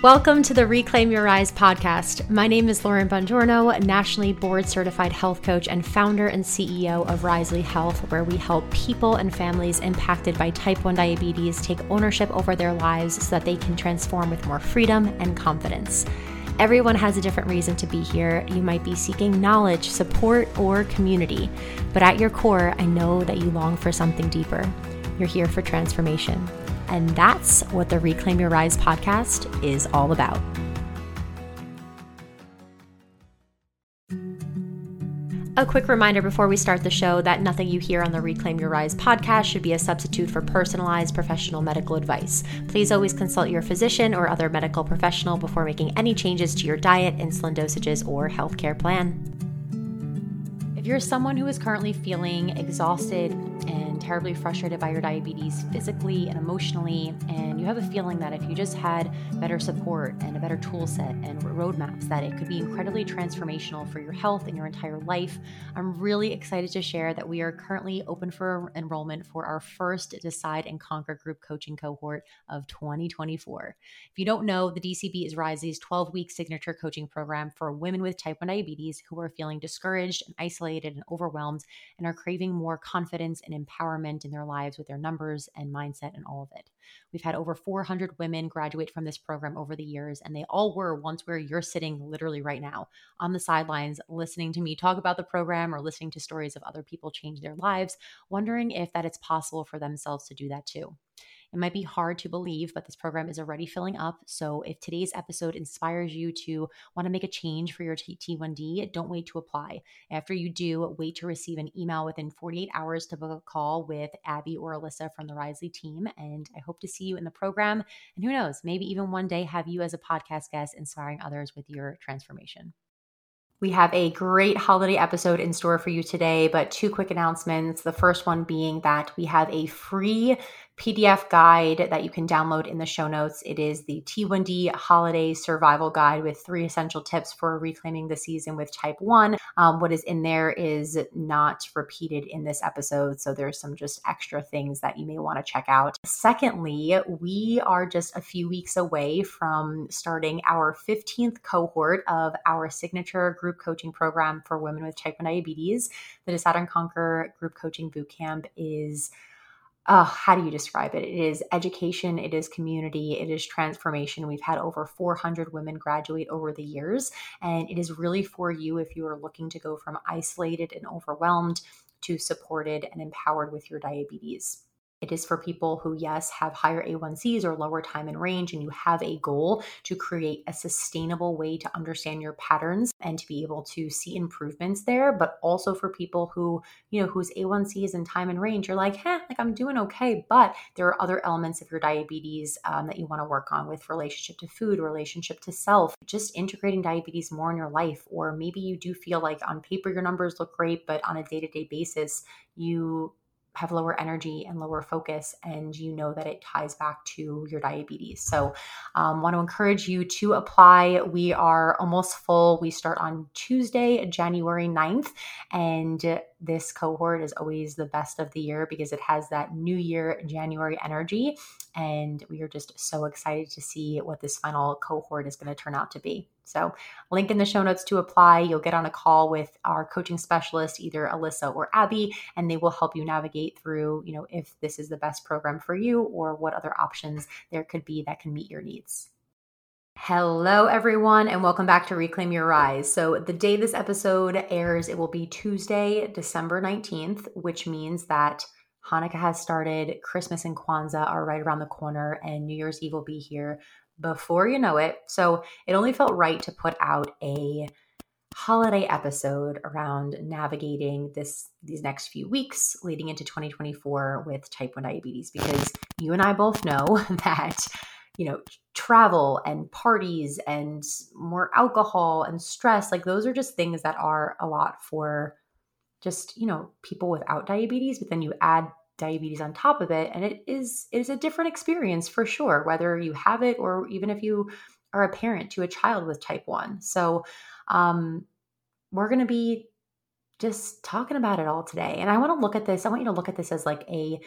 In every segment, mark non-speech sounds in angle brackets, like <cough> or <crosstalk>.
Welcome to the Reclaim Your Rise podcast. My name is Lauren Bongiorno, nationally board certified health coach and founder and CEO of Risely Health, where we help people and families impacted by type 1 diabetes take ownership over their lives so that they can transform with more freedom and confidence. Everyone has a different reason to be here. You might be seeking knowledge, support, or community, but at your core, I know that you long for something deeper. You're here for transformation. And that's what the Reclaim Your Rise podcast is all about. A quick reminder before we start the show that nothing you hear on the Reclaim Your Rise podcast should be a substitute for personalized professional medical advice. Please always consult your physician or other medical professional before making any changes to your diet, insulin dosages, or healthcare plan. If you're someone who is currently feeling exhausted and terribly frustrated by your diabetes physically and emotionally, and you have a feeling that if you just had better support and a better tool set and roadmaps, that it could be incredibly transformational for your health and your entire life, I'm really excited to share that we are currently open for enrollment for our first Decide and Conquer group coaching cohort of 2024. If you don't know, the DCB is Risely's 12 week signature coaching program for women with type 1 diabetes who are feeling discouraged and isolated and overwhelmed and are craving more confidence and empowerment in their lives with their numbers and mindset and all of it. We've had over 400 women graduate from this program over the years, and they all were once where you're sitting literally right now on the sidelines, listening to me talk about the program or listening to stories of other people change their lives, wondering if that it's possible for themselves to do that too. It might be hard to believe, but this program is already filling up. So if today's episode inspires you to want to make a change for your T1D, don't wait to apply. After you do, wait to receive an email within 48 hours to book a call with Abby or Alyssa from the Risely team. And I hope to see you in the program. And who knows, maybe even one day have you as a podcast guest inspiring others with your transformation. We have a great holiday episode in store for you today, but two quick announcements. The first one being that we have a free PDF guide that you can download in the show notes. It is the T1D Holiday Survival Guide with three essential tips for reclaiming the season with type 1. Um, what is in there is not repeated in this episode, so there's some just extra things that you may want to check out. Secondly, we are just a few weeks away from starting our 15th cohort of our signature group coaching program for women with type 1 diabetes. The Decide and Conquer Group Coaching Bootcamp is uh, how do you describe it? It is education, it is community, it is transformation. We've had over 400 women graduate over the years, and it is really for you if you are looking to go from isolated and overwhelmed to supported and empowered with your diabetes. It is for people who, yes, have higher A1Cs or lower time in range, and you have a goal to create a sustainable way to understand your patterns and to be able to see improvements there. But also for people who, you know, whose A1Cs and time in range, you're like, huh, like I'm doing okay. But there are other elements of your diabetes um, that you want to work on with relationship to food, relationship to self, just integrating diabetes more in your life. Or maybe you do feel like on paper your numbers look great, but on a day to day basis, you have lower energy and lower focus, and you know that it ties back to your diabetes. So, um, want to encourage you to apply. We are almost full. We start on Tuesday, January 9th, and this cohort is always the best of the year because it has that new year January energy. And we are just so excited to see what this final cohort is going to turn out to be. So, link in the show notes to apply. You'll get on a call with our coaching specialist, either Alyssa or Abby, and they will help you navigate through, you know, if this is the best program for you or what other options there could be that can meet your needs. Hello, everyone, and welcome back to Reclaim Your Rise. So, the day this episode airs, it will be Tuesday, December 19th, which means that Hanukkah has started, Christmas and Kwanzaa are right around the corner, and New Year's Eve will be here before you know it. So it only felt right to put out a holiday episode around navigating this these next few weeks leading into 2024 with type 1 diabetes because you and I both know <laughs> that you know travel and parties and more alcohol and stress like those are just things that are a lot for just you know people without diabetes but then you add diabetes on top of it and it is it is a different experience for sure whether you have it or even if you are a parent to a child with type 1 so um, we're going to be just talking about it all today and i want to look at this i want you to look at this as like a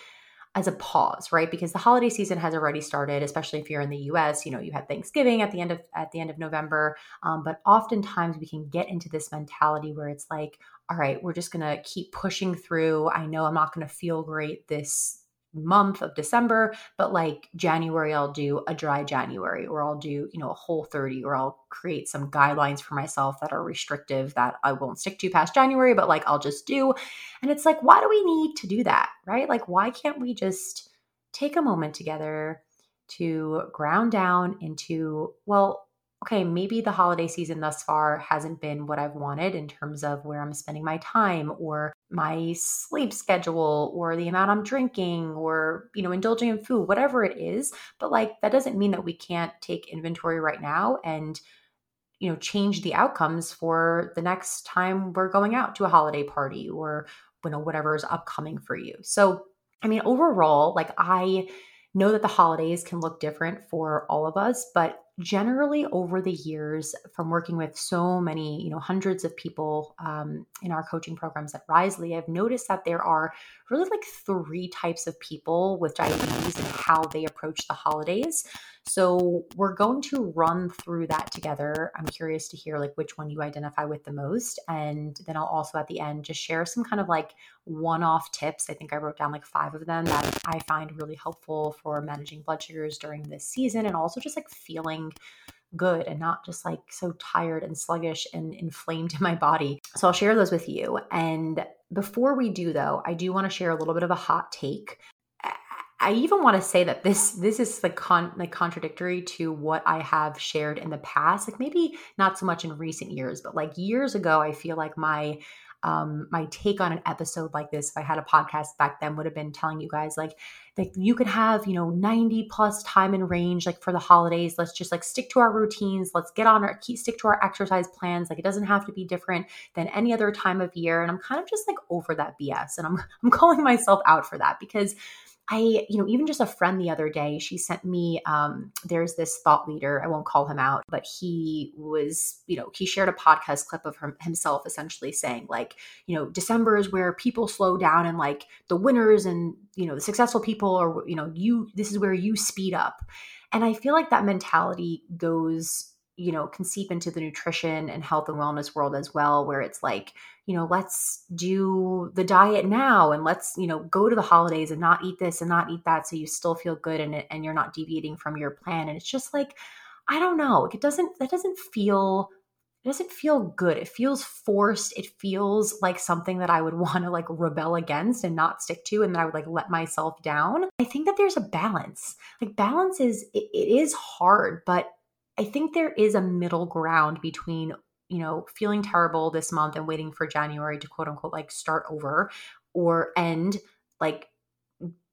as a pause, right? Because the holiday season has already started, especially if you're in the U.S. You know, you had Thanksgiving at the end of at the end of November, um, but oftentimes we can get into this mentality where it's like, all right, we're just gonna keep pushing through. I know I'm not gonna feel great this month of December, but like January, I'll do a dry January, or I'll do, you know, a whole 30, or I'll create some guidelines for myself that are restrictive that I won't stick to past January, but like I'll just do. And it's like, why do we need to do that? Right? Like, why can't we just take a moment together to ground down into, well, okay, maybe the holiday season thus far hasn't been what I've wanted in terms of where I'm spending my time or my sleep schedule or the amount I'm drinking or, you know, indulging in food, whatever it is. But like, that doesn't mean that we can't take inventory right now and, you know, change the outcomes for the next time we're going out to a holiday party or, you know, whatever is upcoming for you. So, I mean, overall, like, I, know that the holidays can look different for all of us, but generally over the years from working with so many you know hundreds of people um, in our coaching programs at risely i've noticed that there are really like three types of people with diabetes and how they approach the holidays. So we're going to run through that together. I'm curious to hear like which one you identify with the most and then i'll also at the end just share some kind of like one-off tips. I think i wrote down like five of them that i find really helpful for managing blood sugars during this season and also just like feeling good and not just like so tired and sluggish and inflamed <laughs> in my body. So I'll share those with you. And before we do though, I do want to share a little bit of a hot take. I even want to say that this this is like con like contradictory to what I have shared in the past. Like maybe not so much in recent years, but like years ago, I feel like my um, my take on an episode like this, if I had a podcast back then, would have been telling you guys like, like you could have, you know, 90 plus time and range, like for the holidays. Let's just like stick to our routines. Let's get on our keep stick to our exercise plans. Like it doesn't have to be different than any other time of year. And I'm kind of just like over that BS. And I'm <laughs> I'm calling myself out for that because I, you know, even just a friend the other day, she sent me, um, there's this thought leader, I won't call him out, but he was, you know, he shared a podcast clip of him, himself essentially saying, like, you know, December is where people slow down and like the winners and, you know, the successful people are, you know, you, this is where you speed up. And I feel like that mentality goes you know, can seep into the nutrition and health and wellness world as well, where it's like, you know, let's do the diet now and let's, you know, go to the holidays and not eat this and not eat that so you still feel good and and you're not deviating from your plan. And it's just like, I don't know. It doesn't that doesn't feel it doesn't feel good. It feels forced. It feels like something that I would <laughs> want to like rebel against and not stick to and that I would like let myself down. I think that there's a balance. Like balance is it, it is hard, but I think there is a middle ground between, you know, feeling terrible this month and waiting for January to quote unquote like start over or end like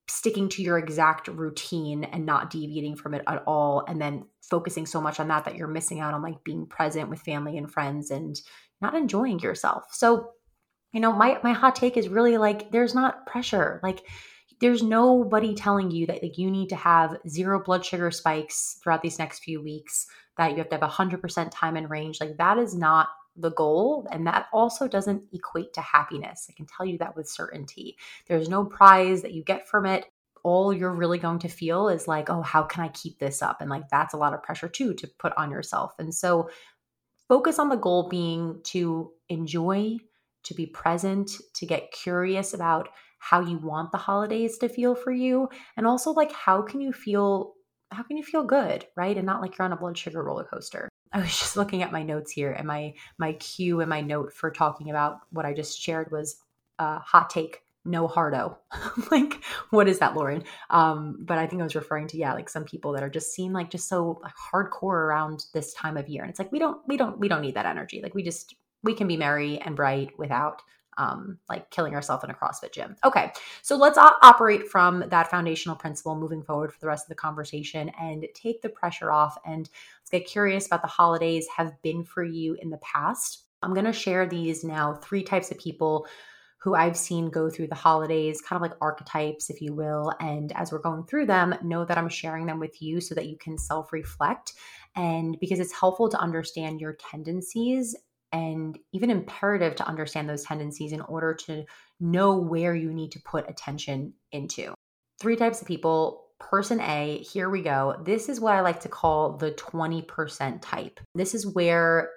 sticking to your exact routine and not deviating from it at all and then focusing so much on that that you're missing out on like being present with family and friends and not enjoying yourself. So, you know, my my hot take is really like there's not pressure. Like there's nobody telling you that like you need to have zero blood sugar spikes throughout these next few weeks that you have to have 100% time in range like that is not the goal and that also doesn't equate to happiness. I can tell you that with certainty. There's no prize that you get from it. All you're really going to feel is like oh how can i keep this up? And like that's a lot of pressure too to put on yourself. And so focus on the goal being to enjoy to be present to get curious about how you want the holidays to feel for you and also like how can you feel how can you feel good right and not like you're on a blood sugar roller coaster. <laughs> I was just looking at my notes here and my my cue and my note for talking about what i just shared was uh, hot take no hardo. <laughs> Like what is that lauren? Um but i think i was referring to yeah like some people that are just seem like just so hardcore around this time of year and it's like we don't we don't we don't need that energy. Like we just we can be merry and bright without um, like killing ourselves in a CrossFit gym. Okay, so let's operate from that foundational principle moving forward for the rest of the conversation and take the pressure off and let's get curious about the holidays have been for you in the past. I'm going to share these now three types of people who I've seen go through the holidays, kind of like archetypes, if you will. And as we're going through them, know that I'm sharing them with you so that you can self reflect. And because it's helpful to understand your tendencies and even imperative to understand those tendencies in order to know where you need to put attention into. three types of people. Person A, here we go. This is what I like to call the 20% type. This is where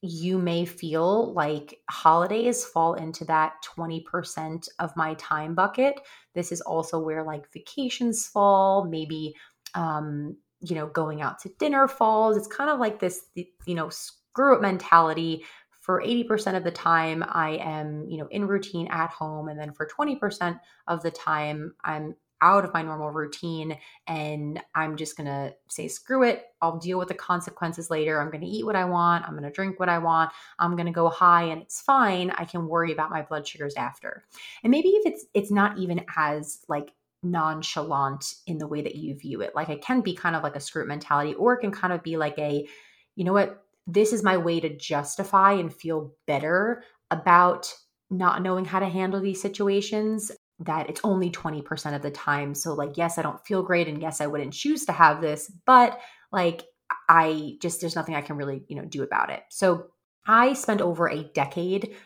you may feel like holidays fall into that 20% of my time bucket. This is also where like vacations fall, maybe um you know going out to dinner falls. It's kind of like this you know screw it mentality for 80% of the time i am you know in routine at home and then for 20% of the time i'm out of my normal routine and I'm just going to say, screw it. I'll deal with the consequences later. I'm going to eat what I want. I'm going to drink what I want. I'm going to go high and it's fine. I can worry about my blood sugars after. And maybe if it's it's not even as like nonchalant in the way that you view it. Like it can be kind of like a screw it mentality or it can kind of be like a you know what? This is my way to justify and feel better about not knowing how to handle these situations that it's only 20% of the time. So, like, yes, I don't feel great. And yes, I wouldn't choose to have this, but like, I just, there's nothing I can really, you know, do about it. So, I spent over a decade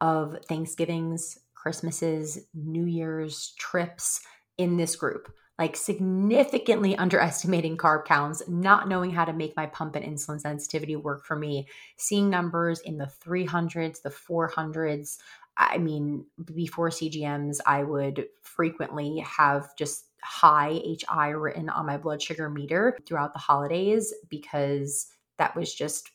of Thanksgivings, Christmases, New Year's trips in this group, like significantly underestimating carb counts, not knowing how to make my pump and insulin sensitivity work for me, seeing numbers in the 300s, the 400s, I mean, before CGMs, I would frequently have just high HI written on my blood sugar meter throughout the holidays because that was just,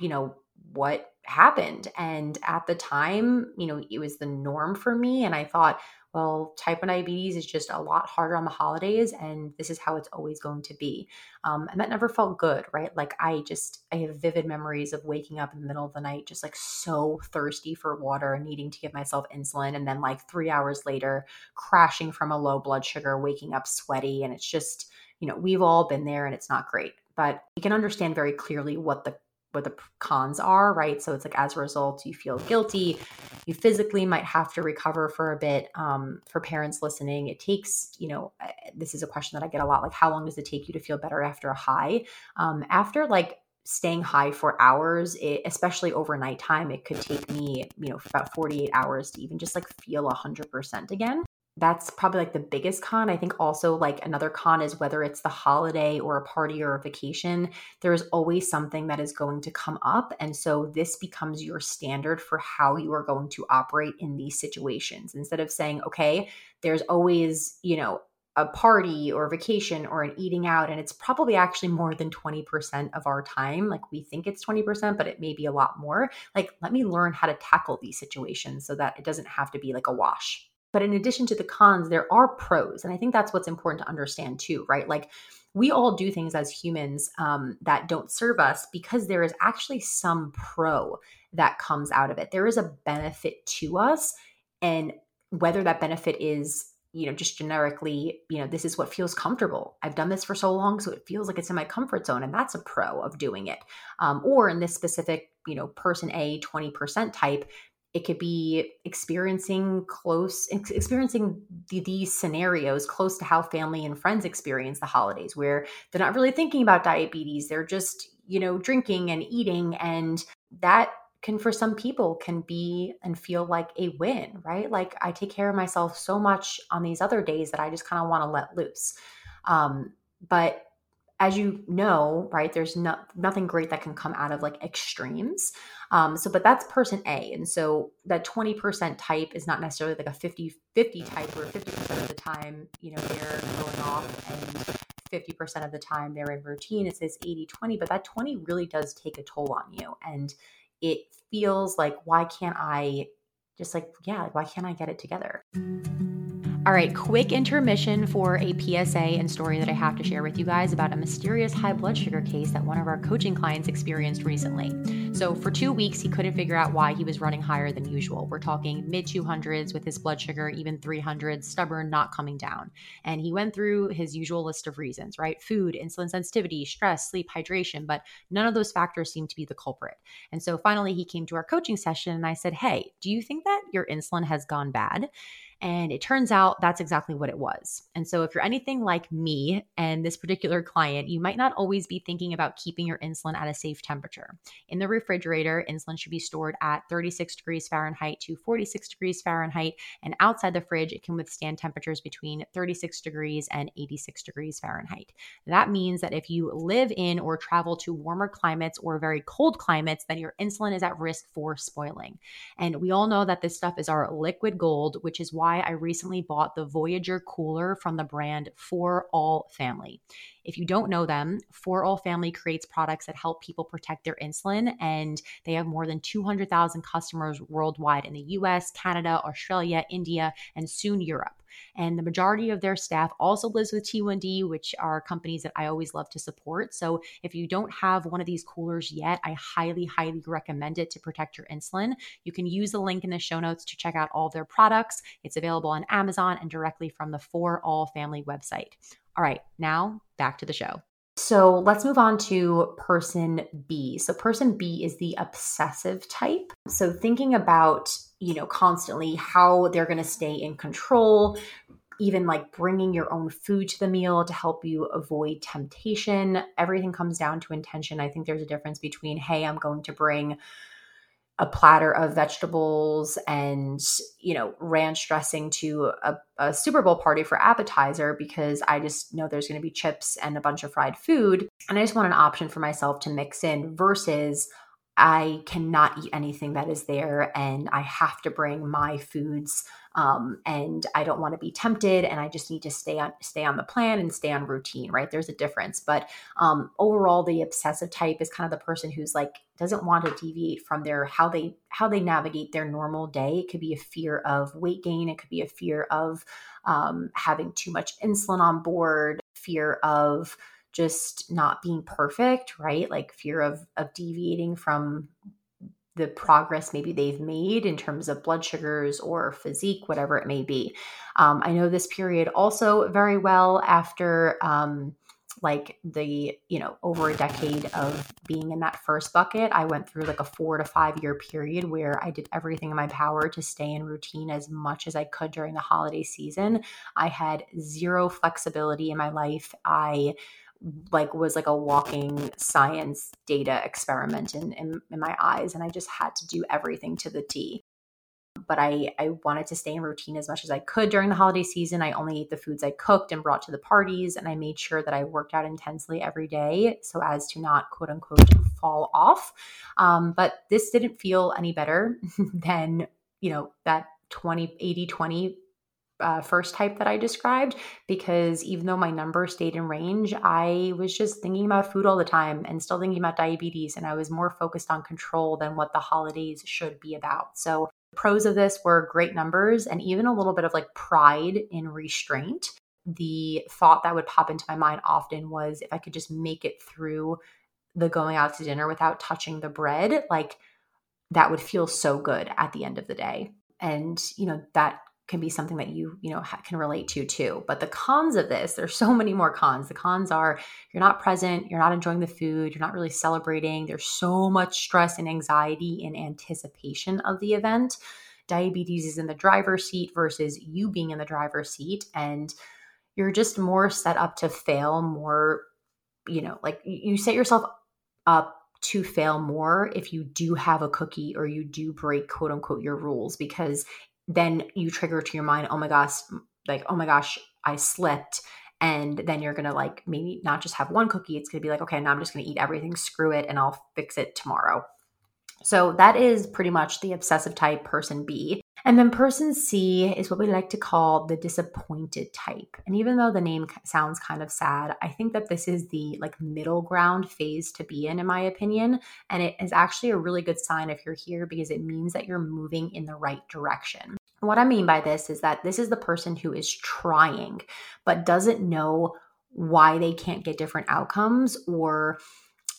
you know, what happened. And at the time, you know, it was the norm for me. And I thought, well, type 1 diabetes is just a lot harder on the holidays, and this is how it's always going to be. Um, and that never felt good, right? Like, I just, I have vivid memories of waking up in the middle of the night, just like so thirsty for water needing to give myself insulin. And then, like, three hours later, crashing from a low blood sugar, waking up sweaty. And it's just, you know, we've all been there and it's not great. But you can understand very clearly what the what the cons are, right? So it's like as a result, you feel guilty. You physically might have to recover for a bit. Um, for parents listening, it takes, you know, this is a question that I get a lot like, how long does it take you to feel better after a high? Um, after like staying high for hours, it, especially overnight time, it could take me, you know, about 48 hours to even just like feel 100% again that's probably like the biggest con. I think also like another con is whether it's the holiday or a party or a vacation, there's always something that is going to come up. And so this becomes your standard for how you are going to operate in these situations. Instead of saying, okay, there's always, you know, a party or a vacation or an eating out and it's probably actually more than 20% of our time like we think it's 20% but it may be a lot more like let me learn how to tackle these situations so that it doesn't have to be like a wash but in addition to the cons, there are pros. And I think that's what's important to understand too, right? Like we all do things as humans um, that don't serve us because there is actually some pro that comes out of it. There is a benefit to us. And whether that benefit is you know just generically you know this is what feels comfortable i've done this for so long so it feels like it's in my comfort zone and that's a pro of doing it um, or in this specific you know person a 20% type it could be experiencing close experiencing these scenarios close to how family and friends experience the holidays where they're not really thinking about diabetes they're just you know drinking and eating and that can for some people can be and feel like a win right? Like i take care of myself so much on these other days that i just kind of want to let loose. Um, but as you know, right, there's no, nothing great that can come out of like extremes. Um, so, but that's person A. And so that 20% type is not necessarily like a 50 50 type where 50% of the time, you know, they're going off and 50% of the time they're in routine. It's this 80 20, but that 20 really does take a toll on you. And it feels like, why can't I just like, yeah, why can't I get it together? All right, quick intermission for a PSA and story that I have to share with you guys about a mysterious high blood sugar case that one of our coaching clients experienced recently. So, for two weeks, he couldn't figure out why he was running higher than usual. We're talking mid 200s with his blood sugar, even 300s, stubborn, not coming down. And he went through his usual list of reasons, right? Food, insulin sensitivity, stress, sleep, hydration, but none of those factors seemed to be the culprit. And so finally, he came to our coaching session and I said, Hey, do you think that your insulin has gone bad? And it turns out that's exactly what it was. And so, if you're anything like me and this particular client, you might not always be thinking about keeping your insulin at a safe temperature. In the refrigerator, insulin should be stored at 36 degrees Fahrenheit to 46 degrees Fahrenheit. And outside the fridge, it can withstand temperatures between 36 degrees and 86 degrees Fahrenheit. That means that if you live in or travel to warmer climates or very cold climates, then your insulin is at risk for spoiling. And we all know that this stuff is our liquid gold, which is why I recently bought the Voyager cooler from the brand For All Family. If you don't know them, For All Family creates products that help people protect their insulin, and they have more than 200,000 customers worldwide in the US, Canada, Australia, India, and soon Europe. And the majority of their staff also lives with T1D, which are companies that I always love to support. So if you don't have one of these coolers yet, I highly, highly recommend it to protect your insulin. You can use the link in the show notes to check out all their products. It's available on Amazon and directly from the For All Family website. All right, now back to the show. So let's move on to person B. So person B is the obsessive type. So thinking about, you know, constantly how they're going to stay in control, even like bringing your own food to the meal to help you avoid temptation. Everything comes down to intention. I think there's a difference between, hey, I'm going to bring a platter of vegetables and you know ranch dressing to a, a, super bowl party for appetizer because i just know there's going to be chips and a bunch of fried food and i just want an option for myself to mix in versus i cannot eat anything that is there and i have to bring my foods um, and I don't want to be tempted, and I just need to stay on stay on the plan and stay on routine. Right? There's a difference, but um, overall, the obsessive type is kind of the person who's like doesn't want to deviate from their how they how they navigate their normal day. It could be a fear of weight gain. It could be a fear of um, having too much insulin on board. Fear of just not being perfect, right? Like fear of of deviating from the progress maybe they've made in terms of blood sugars or physique, whatever it may be. Um, I know this period also very well after um, like the, you know, over a decade of being in that first bucket. I went through like a four to five year period where I did everything in my power to stay in routine as much as I could during the holiday season. I had zero flexibility in my life. I like was like a walking science data experiment in, in, in my eyes and i just had to do everything to the t but I, I wanted to stay in routine as much as I could during the holiday season. I only ate the foods I cooked and brought to the parties, and I made sure that I worked out intensely every day so as to not quote unquote fall off. Um, but this didn't feel any better <laughs> than, you know, that 20, 80, 20 uh, first type that I described because even though my number stayed in range, I was just thinking about food all the time and still thinking about diabetes. And I was more focused on control than what the holidays should be about. So, pros of this were great numbers and even a little bit of like pride in restraint. The thought that would pop into my mind often was if I could just make it through the going out to dinner without touching the bread, like that would feel so good at the end of the day. And, you know, that can be something that you you know ha- can relate to too. But the cons of this there's so <laughs> many more cons. The cons are you're not present you're not enjoying the food you're not really celebrating there's so much stress and anxiety in anticipation of the event. Diabetes is in the driver's seat versus you being in the driver's seat and you're just more set up to fail more you know like you set yourself up to fail more if you do have a cookie or you do break quote unquote your rules because then you trigger to your mind, oh my gosh, like, oh my gosh, I slipped. And then you're going to like maybe not just have one cookie. It's going to be like, okay, now I'm just going to eat everything, screw it, and I'll fix it tomorrow. So that is pretty much the obsessive type person B. And then person C is what we like to call the disappointed type. And even though the name sounds kind of sad, I think that this is the like middle ground phase to be in in my opinion, and it is actually a really good sign if you're here because it means that you're moving in the right direction. What I mean by this is that this is the person who is trying but doesn't know why they can't get different outcomes or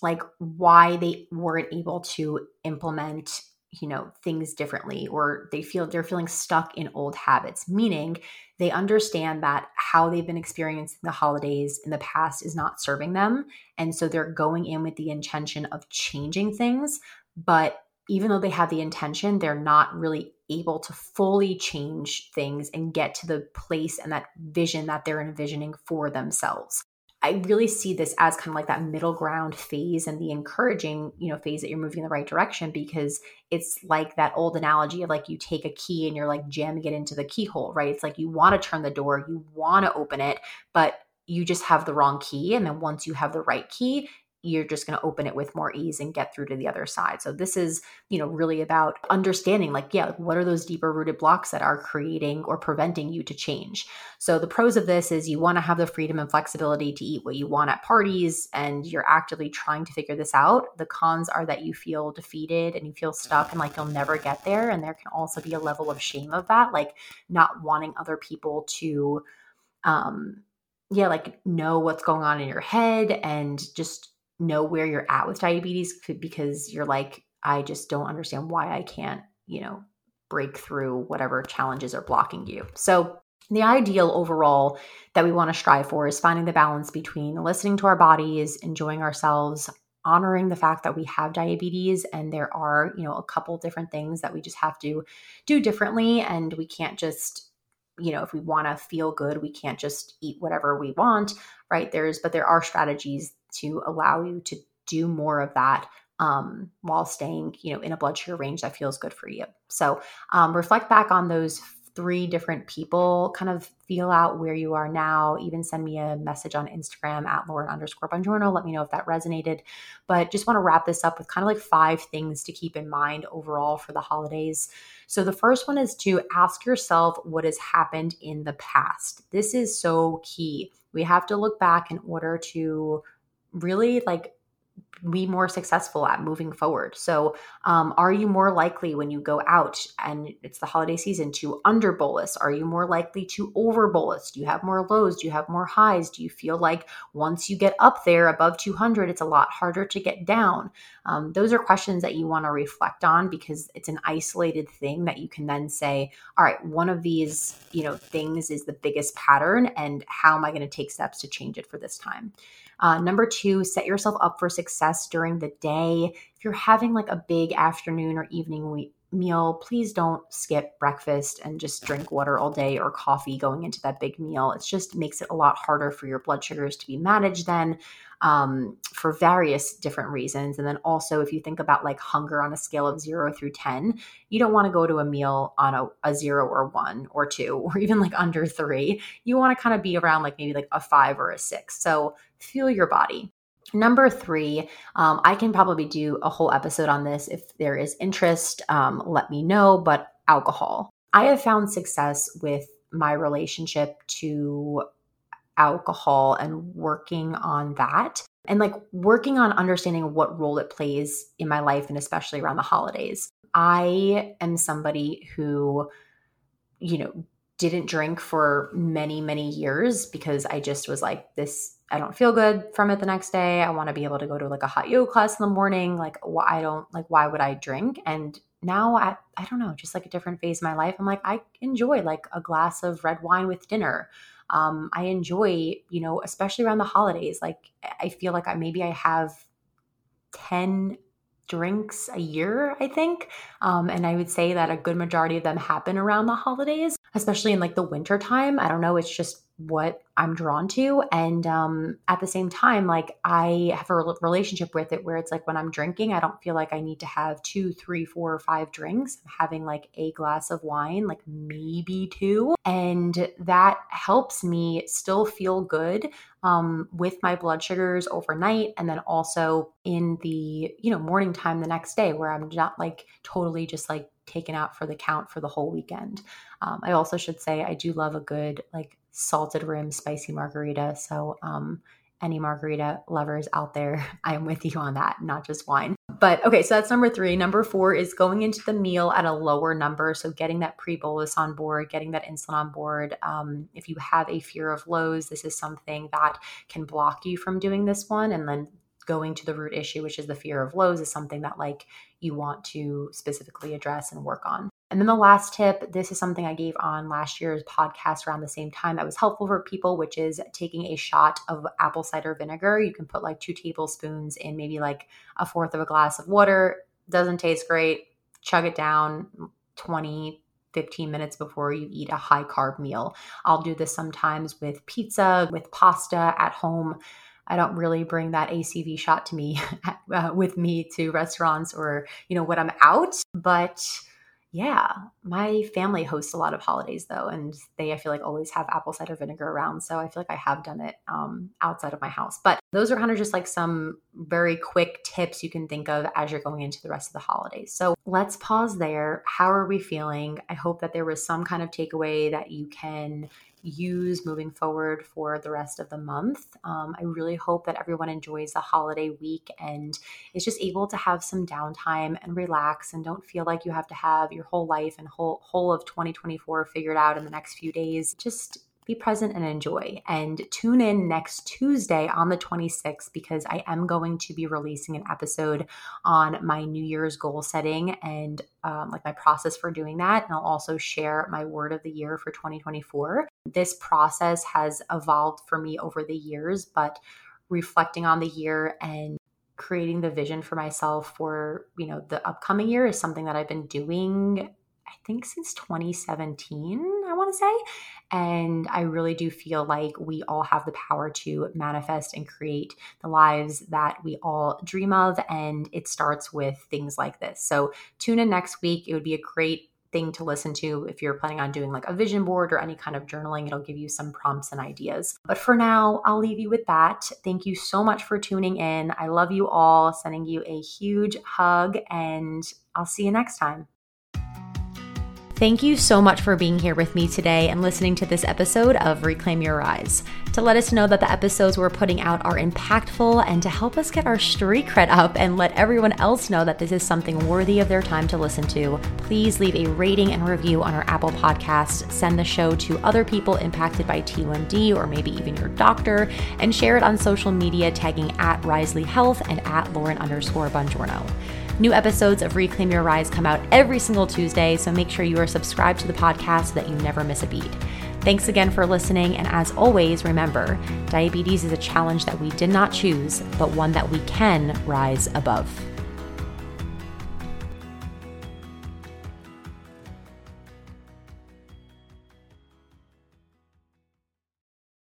like why they weren't able to implement you know things differently or they feel they're feeling stuck in old habits meaning they understand that how they've been experiencing the holidays in the past is not serving them and so they're going in with the intention of changing things but even though they have the intention, they're not really able to fully change things and get to the place and that vision that they're envisioning for themselves. I really see this as kind of like that middle ground phase and the encouraging, you know, phase that you're moving in the right direction because it's like that old analogy of like you take a key and you're like jamming it into the keyhole, right? It's like you want to turn the door, you want to open it, but you just have the wrong key. And then once you have the right key, you're just going to open it with more ease and get through to the other side. So this is, you know, really about understanding like, yeah, what are those deeper rooted blocks that are creating or preventing you to change? So the pros of this is you want to have the freedom and flexibility to eat what you want at parties and you're actively trying to figure this out. The cons are that you feel defeated and you feel stuck and like you'll never get there and there can also be a level of shame of that, like not wanting other people to um yeah, like know what's going on in your head and just know where you're at with diabetes because you're like, I just don't understand why I can't, you know, break through whatever challenges are blocking you. So, the ideal overall that we want to strive for is finding the balance between listening to our bodies, enjoying ourselves, honoring the fact that we have diabetes and there are, you know, a couple different things that we just have to do differently and we can't just you know, if we want to feel good, we can't just eat whatever we want, right? There's, but there are strategies to allow you to do more of that um, while staying, you know, in a blood sugar range that feels good for you. So um, reflect back on those three different people, kind of feel out where you are now. Even send me a message on Instagram at Lauren underscore Bongiorno. Let me know if that resonated. But just want to wrap this up with kind of like five things to keep in mind overall for the holidays. So the first one is to ask yourself what has happened in the past. This is so key. We have to look back in order to really like be more successful at moving forward. So, um, are you more likely when you go out and it's the holiday season to under bolus? Are you more likely to over bolus? Do you have more lows? Do you have more highs? Do you feel like once you get up there above 200, it's a lot harder to get down? Um, those are questions that you want to reflect on because it's an isolated thing that you can then say, all right, one of these, you know, things is the biggest pattern, and how am I going to take steps to change it for this time? Uh, number two, set yourself up for success during the day. If you're having like a big afternoon or evening we- meal, please don't skip breakfast and just drink water all day or coffee going into that big meal. It just makes it a lot harder for your blood sugars to be managed then um, for various different reasons. And then also, if you think about like hunger on a scale of zero through 10, you don't want to go to a meal on a, a zero or one or two or even like under three. You want to kind of be around like maybe like a five or a six. So feel your body. Number three, um, I can probably do a whole episode on this if there is interest. Um, let me know. But alcohol. I have found success with my relationship to alcohol and working on that and like working on understanding what role it plays in my life and especially around the holidays. I am somebody who, you know, didn't drink for many, many years because I just was like, this, I don't feel good from it the next day. I want to be able to go to like a hot yoga class in the morning. Like, why I don't, like, why would I drink? And now I, I don't know, just like a different phase of my life, I'm like, I enjoy like a glass of red wine with dinner um, I enjoy, you know, especially around the holidays. Like I feel like I maybe I have 10 drinks a year, I think. Um, and I would say that a good majority of them happen around the holidays, especially in like the winter time. I don't know, it's just what I'm drawn to. And um, at the same time, like I have a relationship with it where it's like when I'm drinking, I don't feel like I need to have two, three, four, or five drinks. I'm having like a glass of wine, like maybe two. And that helps me still feel good um, with my blood sugars overnight. And then also in the, you know, morning time the next day where I'm not like totally just like taken out for the count for the whole weekend. Um, I also should say I do love a good like salted rim spicy margarita. So, um, any margarita lovers out there, <laughs> I'm with you on that, not just wine. But okay, so that's number three. Number four is going into the meal at a lower number. So, getting that pre bolus on board, getting that insulin on board. Um, if you have a fear of lows, this is something that can block you from doing this one. And then going to the root issue, which is the fear of lows, is something that like you want to specifically address and work on. And then the last tip this is something I gave on last year's podcast around the same time that was helpful for people, which is taking a shot of apple cider vinegar. You can put like two tablespoons in maybe like a fourth of a glass of water. doesn't taste great, chug it down 20, 15 minutes before you eat a high carb meal. I'll do this sometimes with pizza, with pasta at home. I don't really bring that ACV shot to me <laughs> uh, with me to restaurants or, you know, when I'm out, but yeah, my family hosts a lot of holidays though, and they I feel like always have apple cider vinegar around. So I feel like I have done it um, outside of my house. But those are kind of just like some very quick tips you can think of as you're going into the rest of the holidays. So let's pause there. How are we feeling? I hope that there was some kind of takeaway that you can use moving forward for the rest of the month. Um, I really hope that everyone enjoys the holiday week and is just able to have some downtime and relax and don't feel like you have to have your whole life and whole whole of 2024 figured out in the next few days. Just be present and enjoy. And tune in next Tuesday on the 26th because I am going to be releasing an episode on my New Year's goal setting and um, like my process for doing that. And I'll also share my word of the year for 2024. This process has evolved for me over the years, but reflecting on the year and creating the vision for myself for you know the upcoming year is something that I've been doing I think since 2017, I want to say. And I really do feel like we all have the power to manifest and create the lives that we all dream of. And it starts with things like this. So tune in next week. It would be a great thing to listen to if you're planning on doing like a vision board or any kind of journaling. It'll give you some prompts and ideas. But for now, I'll leave you with that. Thank you so much for tuning in. I love you all, sending you a huge hug, and I'll see you next time. Thank you so much for being here with me today and listening to this episode of Reclaim Your Rise. To let us know that the episodes we're putting out are impactful and to help us get our street cred up and let everyone else know that this is something worthy of their time to listen to, please leave a rating and review on our Apple podcast. Send the show to other people impacted by T1D or maybe even your doctor and share it on social media tagging at Risely Health and at Lauren underscore Bongiorno. New episodes of Reclaim Your Rise come out every single Tuesday, so make sure you are subscribed to the podcast so that you never miss a beat. Thanks again for listening, and as always, remember diabetes is a challenge that we did not choose, but one that we can rise above.